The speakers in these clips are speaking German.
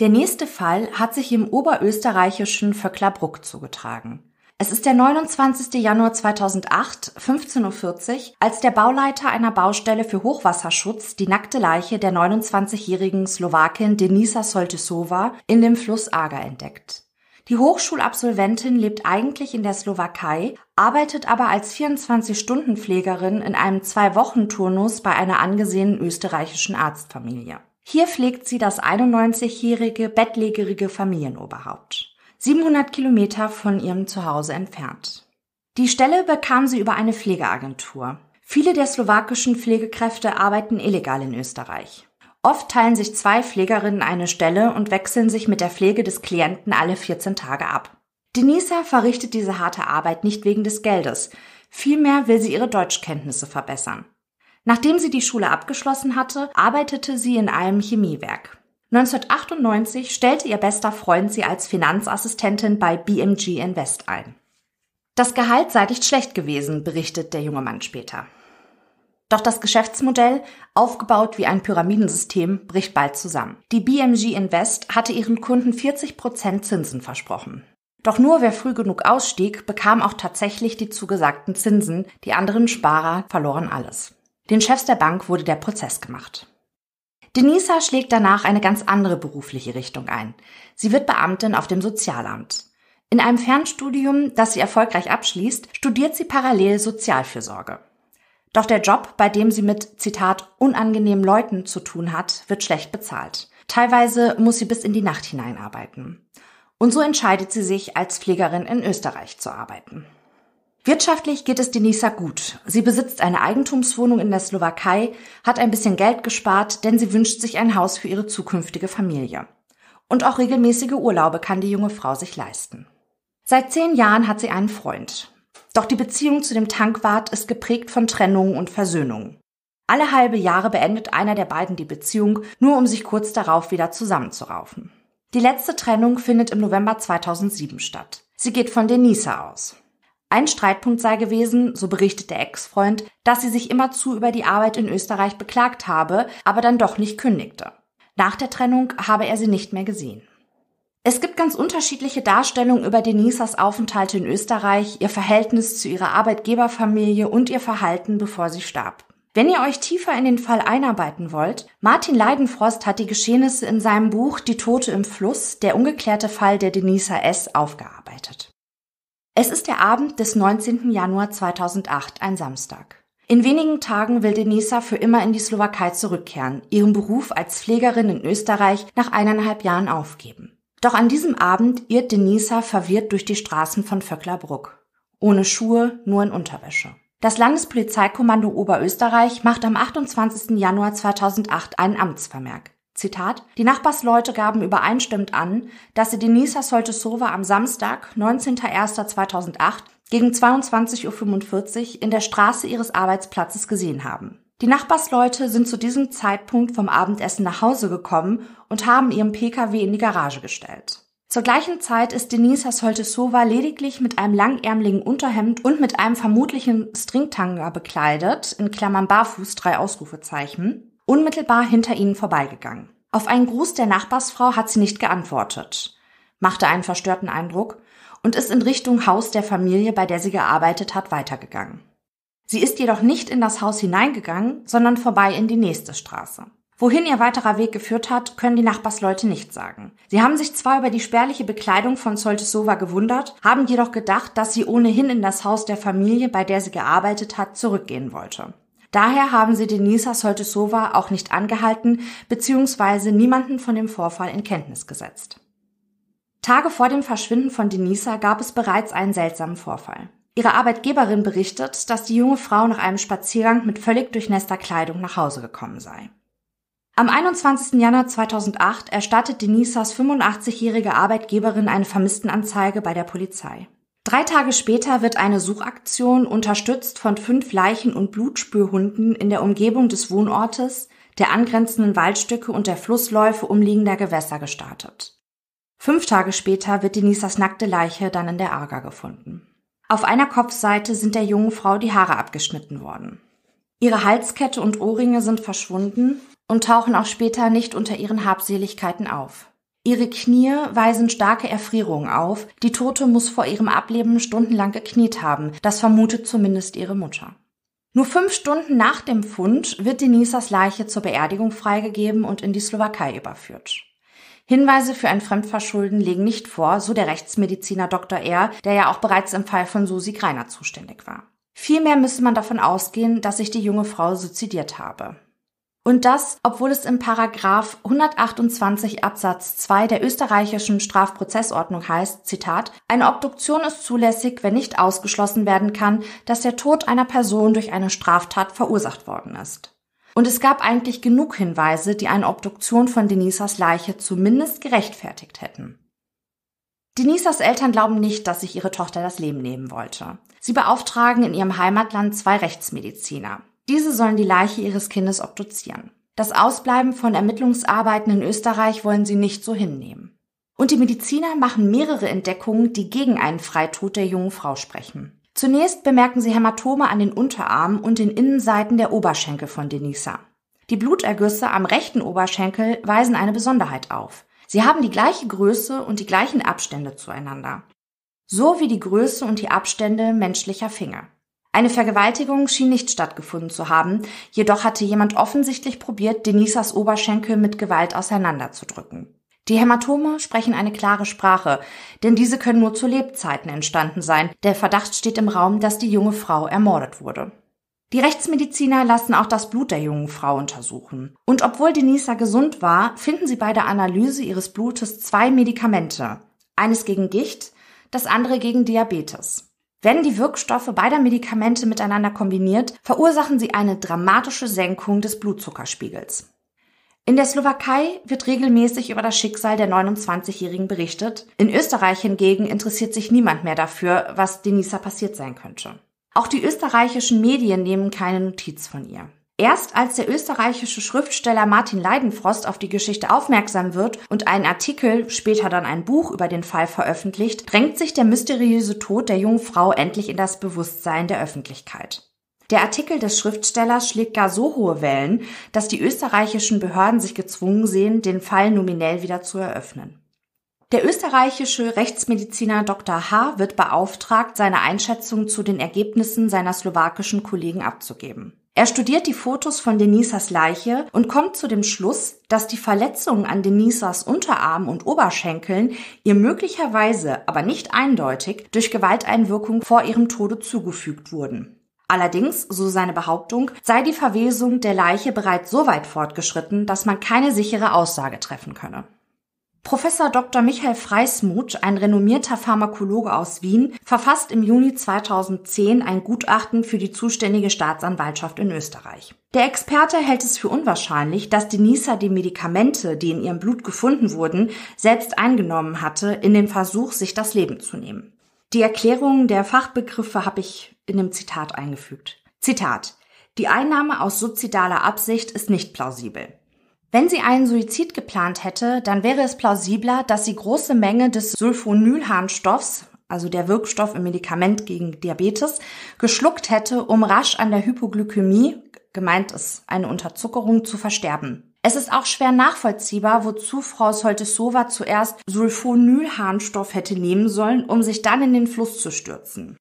Der nächste Fall hat sich im oberösterreichischen Vöcklerbruck zugetragen. Es ist der 29. Januar 2008, 15.40 Uhr, als der Bauleiter einer Baustelle für Hochwasserschutz die nackte Leiche der 29-jährigen Slowakin Denisa Soltysova in dem Fluss Aga entdeckt. Die Hochschulabsolventin lebt eigentlich in der Slowakei, arbeitet aber als 24-Stunden-Pflegerin in einem Zwei-Wochen-Turnus bei einer angesehenen österreichischen Arztfamilie. Hier pflegt sie das 91-jährige bettlägerige Familienoberhaupt. 700 Kilometer von ihrem Zuhause entfernt. Die Stelle bekam sie über eine Pflegeagentur. Viele der slowakischen Pflegekräfte arbeiten illegal in Österreich. Oft teilen sich zwei Pflegerinnen eine Stelle und wechseln sich mit der Pflege des Klienten alle 14 Tage ab. Denisa verrichtet diese harte Arbeit nicht wegen des Geldes. Vielmehr will sie ihre Deutschkenntnisse verbessern. Nachdem sie die Schule abgeschlossen hatte, arbeitete sie in einem Chemiewerk. 1998 stellte ihr bester Freund sie als Finanzassistentin bei BMG Invest ein. Das Gehalt sei nicht schlecht gewesen, berichtet der junge Mann später. Doch das Geschäftsmodell, aufgebaut wie ein Pyramidensystem, bricht bald zusammen. Die BMG Invest hatte ihren Kunden 40 Prozent Zinsen versprochen. Doch nur wer früh genug ausstieg, bekam auch tatsächlich die zugesagten Zinsen, die anderen Sparer verloren alles. Den Chefs der Bank wurde der Prozess gemacht. Denisa schlägt danach eine ganz andere berufliche Richtung ein. Sie wird Beamtin auf dem Sozialamt. In einem Fernstudium, das sie erfolgreich abschließt, studiert sie parallel Sozialfürsorge. Doch der Job, bei dem sie mit, Zitat, unangenehmen Leuten zu tun hat, wird schlecht bezahlt. Teilweise muss sie bis in die Nacht hineinarbeiten. Und so entscheidet sie sich, als Pflegerin in Österreich zu arbeiten. Wirtschaftlich geht es Denisa gut. Sie besitzt eine Eigentumswohnung in der Slowakei, hat ein bisschen Geld gespart, denn sie wünscht sich ein Haus für ihre zukünftige Familie. Und auch regelmäßige Urlaube kann die junge Frau sich leisten. Seit zehn Jahren hat sie einen Freund. Doch die Beziehung zu dem Tankwart ist geprägt von Trennungen und Versöhnungen. Alle halbe Jahre beendet einer der beiden die Beziehung, nur um sich kurz darauf wieder zusammenzuraufen. Die letzte Trennung findet im November 2007 statt. Sie geht von Denisa aus. Ein Streitpunkt sei gewesen, so berichtet der Ex-Freund, dass sie sich immerzu über die Arbeit in Österreich beklagt habe, aber dann doch nicht kündigte. Nach der Trennung habe er sie nicht mehr gesehen. Es gibt ganz unterschiedliche Darstellungen über Denisas Aufenthalte in Österreich, ihr Verhältnis zu ihrer Arbeitgeberfamilie und ihr Verhalten, bevor sie starb. Wenn ihr euch tiefer in den Fall einarbeiten wollt, Martin Leidenfrost hat die Geschehnisse in seinem Buch Die Tote im Fluss, der ungeklärte Fall der Denisa S. aufgearbeitet. Es ist der Abend des 19. Januar 2008, ein Samstag. In wenigen Tagen will Denisa für immer in die Slowakei zurückkehren, ihren Beruf als Pflegerin in Österreich nach eineinhalb Jahren aufgeben. Doch an diesem Abend irrt Denisa verwirrt durch die Straßen von Vöcklerbruck. Ohne Schuhe, nur in Unterwäsche. Das Landespolizeikommando Oberösterreich macht am 28. Januar 2008 einen Amtsvermerk. Zitat, die Nachbarsleute gaben übereinstimmend an, dass sie Denisa Soltesova am Samstag, 19.01.2008 gegen 22.45 Uhr in der Straße ihres Arbeitsplatzes gesehen haben. Die Nachbarsleute sind zu diesem Zeitpunkt vom Abendessen nach Hause gekommen und haben ihren Pkw in die Garage gestellt. Zur gleichen Zeit ist Denisa Soltesova lediglich mit einem langärmeligen Unterhemd und mit einem vermutlichen Stringtanga bekleidet, in Klammern barfuß drei Ausrufezeichen, unmittelbar hinter ihnen vorbeigegangen. Auf einen Gruß der Nachbarsfrau hat sie nicht geantwortet, machte einen verstörten Eindruck und ist in Richtung Haus der Familie, bei der sie gearbeitet hat, weitergegangen. Sie ist jedoch nicht in das Haus hineingegangen, sondern vorbei in die nächste Straße. Wohin ihr weiterer Weg geführt hat, können die Nachbarsleute nicht sagen. Sie haben sich zwar über die spärliche Bekleidung von Soltesova gewundert, haben jedoch gedacht, dass sie ohnehin in das Haus der Familie, bei der sie gearbeitet hat, zurückgehen wollte. Daher haben sie Denisa Soltesova auch nicht angehalten bzw. niemanden von dem Vorfall in Kenntnis gesetzt. Tage vor dem Verschwinden von Denisa gab es bereits einen seltsamen Vorfall. Ihre Arbeitgeberin berichtet, dass die junge Frau nach einem Spaziergang mit völlig durchnässter Kleidung nach Hause gekommen sei. Am 21. Januar 2008 erstattet Denisas 85-jährige Arbeitgeberin eine Vermisstenanzeige bei der Polizei. Drei Tage später wird eine Suchaktion unterstützt von fünf Leichen- und Blutspürhunden in der Umgebung des Wohnortes, der angrenzenden Waldstücke und der Flussläufe umliegender Gewässer gestartet. Fünf Tage später wird Denisas nackte Leiche dann in der Arga gefunden. Auf einer Kopfseite sind der jungen Frau die Haare abgeschnitten worden. Ihre Halskette und Ohrringe sind verschwunden und tauchen auch später nicht unter ihren Habseligkeiten auf. Ihre Knie weisen starke Erfrierungen auf. Die Tote muss vor ihrem Ableben stundenlang gekniet haben. Das vermutet zumindest ihre Mutter. Nur fünf Stunden nach dem Fund wird Denisas Leiche zur Beerdigung freigegeben und in die Slowakei überführt. Hinweise für ein Fremdverschulden legen nicht vor, so der Rechtsmediziner Dr. R., der ja auch bereits im Fall von Susi Greiner zuständig war. Vielmehr müsse man davon ausgehen, dass sich die junge Frau suizidiert habe. Und das, obwohl es im Paragraph 128 Absatz 2 der österreichischen Strafprozessordnung heißt, Zitat, eine Obduktion ist zulässig, wenn nicht ausgeschlossen werden kann, dass der Tod einer Person durch eine Straftat verursacht worden ist. Und es gab eigentlich genug Hinweise, die eine Obduktion von Denisas Leiche zumindest gerechtfertigt hätten. Denisas Eltern glauben nicht, dass sich ihre Tochter das Leben nehmen wollte. Sie beauftragen in ihrem Heimatland zwei Rechtsmediziner. Diese sollen die Leiche ihres Kindes obduzieren. Das Ausbleiben von Ermittlungsarbeiten in Österreich wollen sie nicht so hinnehmen. Und die Mediziner machen mehrere Entdeckungen, die gegen einen Freitod der jungen Frau sprechen. Zunächst bemerken sie Hämatome an den Unterarmen und den Innenseiten der Oberschenkel von Denisa. Die Blutergüsse am rechten Oberschenkel weisen eine Besonderheit auf. Sie haben die gleiche Größe und die gleichen Abstände zueinander. So wie die Größe und die Abstände menschlicher Finger. Eine Vergewaltigung schien nicht stattgefunden zu haben, jedoch hatte jemand offensichtlich probiert, Denisas Oberschenkel mit Gewalt auseinanderzudrücken. Die Hämatome sprechen eine klare Sprache, denn diese können nur zu Lebzeiten entstanden sein. Der Verdacht steht im Raum, dass die junge Frau ermordet wurde. Die Rechtsmediziner lassen auch das Blut der jungen Frau untersuchen. Und obwohl Denisa gesund war, finden sie bei der Analyse ihres Blutes zwei Medikamente. Eines gegen Gicht, das andere gegen Diabetes. Werden die Wirkstoffe beider Medikamente miteinander kombiniert, verursachen sie eine dramatische Senkung des Blutzuckerspiegels. In der Slowakei wird regelmäßig über das Schicksal der 29-Jährigen berichtet. In Österreich hingegen interessiert sich niemand mehr dafür, was Denisa passiert sein könnte. Auch die österreichischen Medien nehmen keine Notiz von ihr. Erst als der österreichische Schriftsteller Martin Leidenfrost auf die Geschichte aufmerksam wird und einen Artikel, später dann ein Buch über den Fall veröffentlicht, drängt sich der mysteriöse Tod der jungen Frau endlich in das Bewusstsein der Öffentlichkeit. Der Artikel des Schriftstellers schlägt gar so hohe Wellen, dass die österreichischen Behörden sich gezwungen sehen, den Fall nominell wieder zu eröffnen. Der österreichische Rechtsmediziner Dr. H. wird beauftragt, seine Einschätzung zu den Ergebnissen seiner slowakischen Kollegen abzugeben. Er studiert die Fotos von Denisas Leiche und kommt zu dem Schluss, dass die Verletzungen an Denisas Unterarm und Oberschenkeln ihr möglicherweise, aber nicht eindeutig, durch Gewalteinwirkung vor ihrem Tode zugefügt wurden. Allerdings, so seine Behauptung, sei die Verwesung der Leiche bereits so weit fortgeschritten, dass man keine sichere Aussage treffen könne. Professor Dr. Michael Freismuth, ein renommierter Pharmakologe aus Wien, verfasst im Juni 2010 ein Gutachten für die zuständige Staatsanwaltschaft in Österreich. Der Experte hält es für unwahrscheinlich, dass Denisa die Medikamente, die in ihrem Blut gefunden wurden, selbst eingenommen hatte, in dem Versuch, sich das Leben zu nehmen. Die Erklärungen der Fachbegriffe habe ich in dem Zitat eingefügt. Zitat. Die Einnahme aus suizidaler Absicht ist nicht plausibel. Wenn sie einen Suizid geplant hätte, dann wäre es plausibler, dass sie große Menge des Sulfonylharnstoffs, also der Wirkstoff im Medikament gegen Diabetes, geschluckt hätte, um rasch an der Hypoglykämie, gemeint ist eine Unterzuckerung, zu versterben. Es ist auch schwer nachvollziehbar, wozu Frau Soltesova zuerst Sulfonylharnstoff hätte nehmen sollen, um sich dann in den Fluss zu stürzen.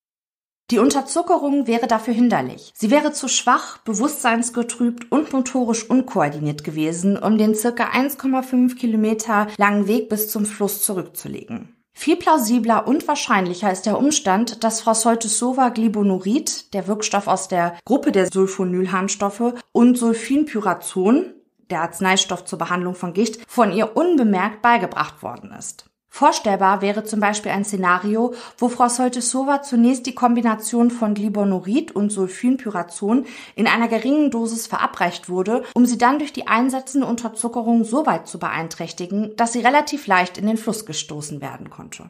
Die Unterzuckerung wäre dafür hinderlich. Sie wäre zu schwach, bewusstseinsgetrübt und motorisch unkoordiniert gewesen, um den circa 1,5 Kilometer langen Weg bis zum Fluss zurückzulegen. Viel plausibler und wahrscheinlicher ist der Umstand, dass Frau Soltesova Glibonurid, der Wirkstoff aus der Gruppe der Sulfonylharnstoffe, und Sulfinpyrazon, der Arzneistoff zur Behandlung von Gicht, von ihr unbemerkt beigebracht worden ist. Vorstellbar wäre zum Beispiel ein Szenario, wo Frau Soltesova zunächst die Kombination von Glibonurid und Sulfinpyrazon in einer geringen Dosis verabreicht wurde, um sie dann durch die einsetzende Unterzuckerung so weit zu beeinträchtigen, dass sie relativ leicht in den Fluss gestoßen werden konnte.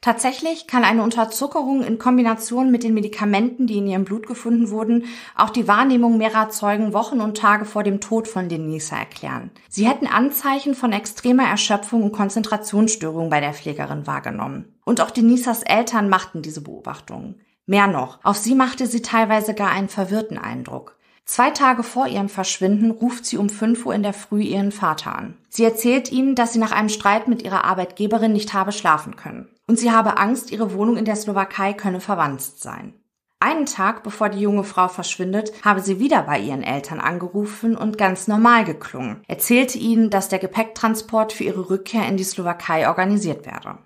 Tatsächlich kann eine Unterzuckerung in Kombination mit den Medikamenten, die in ihrem Blut gefunden wurden, auch die Wahrnehmung mehrerer Zeugen Wochen und Tage vor dem Tod von Denisa erklären. Sie hätten Anzeichen von extremer Erschöpfung und Konzentrationsstörung bei der Pflegerin wahrgenommen. Und auch Denisas Eltern machten diese Beobachtungen. Mehr noch, auf sie machte sie teilweise gar einen verwirrten Eindruck. Zwei Tage vor ihrem Verschwinden ruft sie um 5 Uhr in der Früh ihren Vater an. Sie erzählt ihm, dass sie nach einem Streit mit ihrer Arbeitgeberin nicht habe schlafen können. Und sie habe Angst, ihre Wohnung in der Slowakei könne verwanzt sein. Einen Tag bevor die junge Frau verschwindet, habe sie wieder bei ihren Eltern angerufen und ganz normal geklungen, erzählte ihnen, dass der Gepäcktransport für ihre Rückkehr in die Slowakei organisiert werde.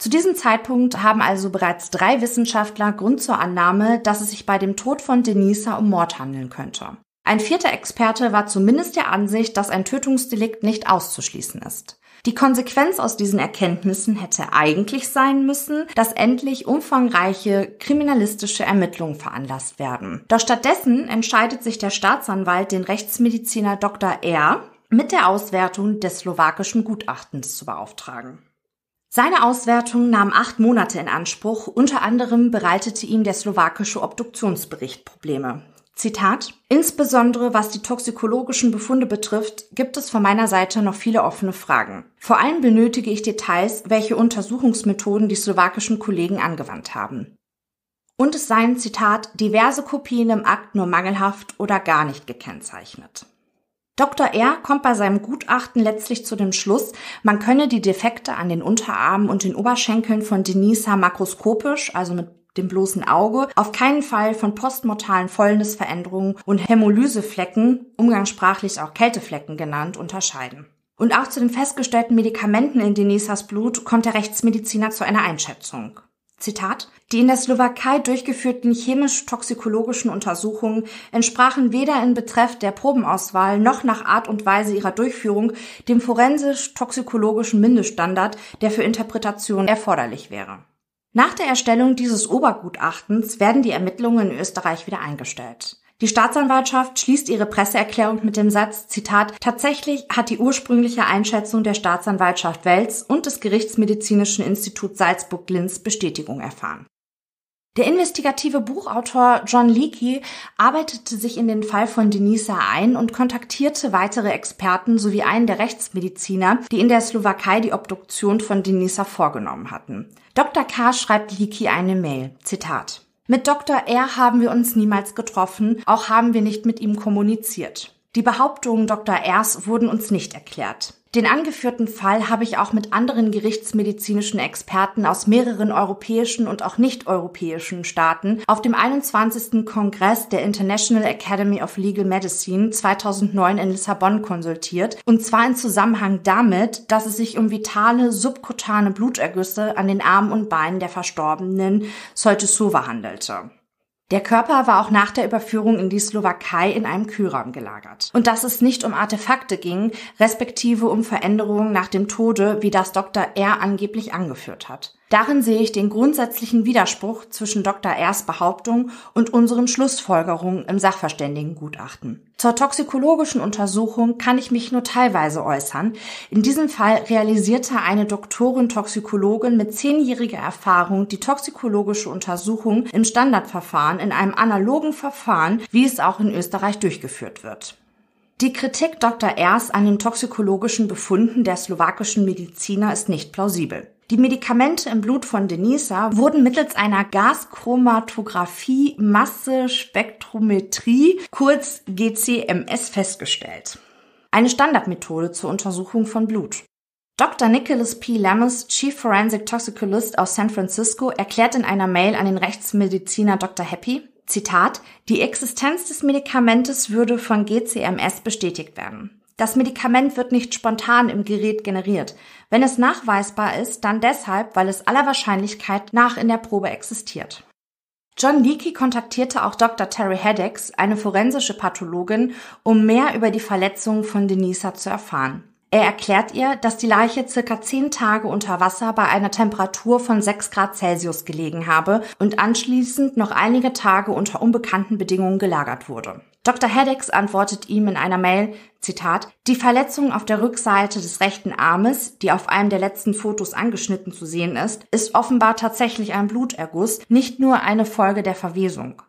Zu diesem Zeitpunkt haben also bereits drei Wissenschaftler Grund zur Annahme, dass es sich bei dem Tod von Denisa um Mord handeln könnte. Ein vierter Experte war zumindest der Ansicht, dass ein Tötungsdelikt nicht auszuschließen ist. Die Konsequenz aus diesen Erkenntnissen hätte eigentlich sein müssen, dass endlich umfangreiche kriminalistische Ermittlungen veranlasst werden. Doch stattdessen entscheidet sich der Staatsanwalt, den Rechtsmediziner Dr. R. mit der Auswertung des slowakischen Gutachtens zu beauftragen. Seine Auswertung nahm acht Monate in Anspruch. Unter anderem bereitete ihm der slowakische Obduktionsbericht Probleme. Zitat. Insbesondere was die toxikologischen Befunde betrifft, gibt es von meiner Seite noch viele offene Fragen. Vor allem benötige ich Details, welche Untersuchungsmethoden die slowakischen Kollegen angewandt haben. Und es seien, Zitat, diverse Kopien im Akt nur mangelhaft oder gar nicht gekennzeichnet. Dr. R. kommt bei seinem Gutachten letztlich zu dem Schluss, man könne die Defekte an den Unterarmen und den Oberschenkeln von Denisa makroskopisch, also mit dem bloßen Auge, auf keinen Fall von postmortalen Fäulnisveränderungen und Hämolyseflecken, umgangssprachlich auch Kälteflecken genannt, unterscheiden. Und auch zu den festgestellten Medikamenten in Denisas Blut kommt der Rechtsmediziner zu einer Einschätzung. Zitat, die in der Slowakei durchgeführten chemisch-toxikologischen Untersuchungen entsprachen weder in Betreff der Probenauswahl noch nach Art und Weise ihrer Durchführung dem forensisch-toxikologischen Mindeststandard, der für Interpretation erforderlich wäre. Nach der Erstellung dieses Obergutachtens werden die Ermittlungen in Österreich wieder eingestellt. Die Staatsanwaltschaft schließt ihre Presseerklärung mit dem Satz, Zitat, tatsächlich hat die ursprüngliche Einschätzung der Staatsanwaltschaft Wels und des Gerichtsmedizinischen Instituts Salzburg-Linz Bestätigung erfahren. Der investigative Buchautor John Leakey arbeitete sich in den Fall von Denisa ein und kontaktierte weitere Experten sowie einen der Rechtsmediziner, die in der Slowakei die Obduktion von Denisa vorgenommen hatten. Dr. K. schreibt Leakey eine Mail. Zitat. Mit Dr. R. haben wir uns niemals getroffen, auch haben wir nicht mit ihm kommuniziert. Die Behauptungen Dr. Rs wurden uns nicht erklärt. Den angeführten Fall habe ich auch mit anderen gerichtsmedizinischen Experten aus mehreren europäischen und auch nicht-europäischen Staaten auf dem 21. Kongress der International Academy of Legal Medicine 2009 in Lissabon konsultiert, und zwar in Zusammenhang damit, dass es sich um vitale subkutane Blutergüsse an den Armen und Beinen der Verstorbenen Soltesova handelte. Der Körper war auch nach der Überführung in die Slowakei in einem Kühlraum gelagert. Und dass es nicht um Artefakte ging, respektive um Veränderungen nach dem Tode, wie das Dr. R. angeblich angeführt hat. Darin sehe ich den grundsätzlichen Widerspruch zwischen Dr. R.'s Behauptung und unseren Schlussfolgerungen im Sachverständigengutachten. Zur toxikologischen Untersuchung kann ich mich nur teilweise äußern. In diesem Fall realisierte eine Doktorin Toxikologin mit zehnjähriger Erfahrung die toxikologische Untersuchung im Standardverfahren in einem analogen Verfahren, wie es auch in Österreich durchgeführt wird. Die Kritik Dr. Ers an den toxikologischen Befunden der slowakischen Mediziner ist nicht plausibel. Die Medikamente im Blut von Denisa wurden mittels einer Gaschromatographie Massespektrometrie, kurz GCMS, festgestellt. Eine Standardmethode zur Untersuchung von Blut. Dr. Nicholas P. Lammers, Chief Forensic Toxicologist aus San Francisco, erklärt in einer Mail an den Rechtsmediziner Dr. Happy, Zitat, die Existenz des Medikamentes würde von GCMS bestätigt werden. Das Medikament wird nicht spontan im Gerät generiert. Wenn es nachweisbar ist, dann deshalb, weil es aller Wahrscheinlichkeit nach in der Probe existiert. John Leakey kontaktierte auch Dr. Terry Heddex, eine forensische Pathologin, um mehr über die Verletzungen von Denisa zu erfahren. Er erklärt ihr, dass die Leiche circa zehn Tage unter Wasser bei einer Temperatur von 6 Grad Celsius gelegen habe und anschließend noch einige Tage unter unbekannten Bedingungen gelagert wurde. Dr. Heddex antwortet ihm in einer Mail, Zitat, die Verletzung auf der Rückseite des rechten Armes, die auf einem der letzten Fotos angeschnitten zu sehen ist, ist offenbar tatsächlich ein Bluterguss, nicht nur eine Folge der Verwesung.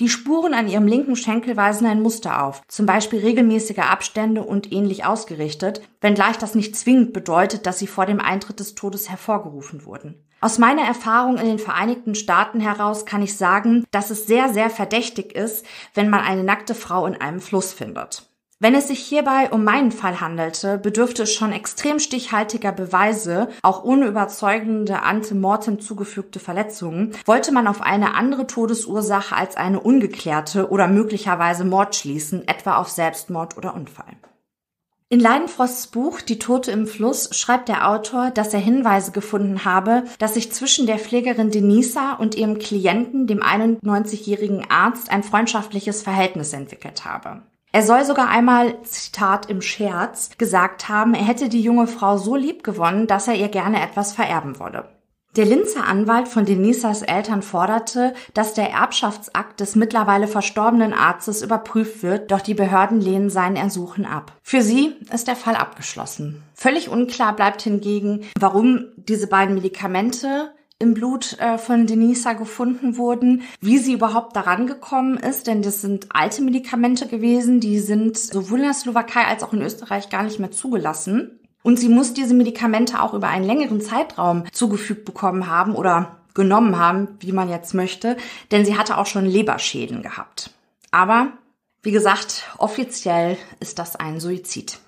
Die Spuren an ihrem linken Schenkel weisen ein Muster auf, zum Beispiel regelmäßige Abstände und ähnlich ausgerichtet, wenngleich das nicht zwingend bedeutet, dass sie vor dem Eintritt des Todes hervorgerufen wurden. Aus meiner Erfahrung in den Vereinigten Staaten heraus kann ich sagen, dass es sehr, sehr verdächtig ist, wenn man eine nackte Frau in einem Fluss findet. Wenn es sich hierbei um meinen Fall handelte, bedürfte es schon extrem stichhaltiger Beweise, auch ohne überzeugende Antemortem zugefügte Verletzungen, wollte man auf eine andere Todesursache als eine ungeklärte oder möglicherweise Mord schließen, etwa auf Selbstmord oder Unfall. In Leidenfrosts Buch Die Tote im Fluss schreibt der Autor, dass er Hinweise gefunden habe, dass sich zwischen der Pflegerin Denisa und ihrem Klienten, dem 91-jährigen Arzt, ein freundschaftliches Verhältnis entwickelt habe. Er soll sogar einmal, Zitat im Scherz, gesagt haben, er hätte die junge Frau so lieb gewonnen, dass er ihr gerne etwas vererben wolle. Der Linzer Anwalt von Denisas Eltern forderte, dass der Erbschaftsakt des mittlerweile verstorbenen Arztes überprüft wird, doch die Behörden lehnen sein Ersuchen ab. Für sie ist der Fall abgeschlossen. Völlig unklar bleibt hingegen, warum diese beiden Medikamente im Blut äh, von Denisa gefunden wurden, wie sie überhaupt daran gekommen ist, denn das sind alte Medikamente gewesen, die sind sowohl in der Slowakei als auch in Österreich gar nicht mehr zugelassen. Und sie muss diese Medikamente auch über einen längeren Zeitraum zugefügt bekommen haben oder genommen haben, wie man jetzt möchte, denn sie hatte auch schon Leberschäden gehabt. Aber, wie gesagt, offiziell ist das ein Suizid.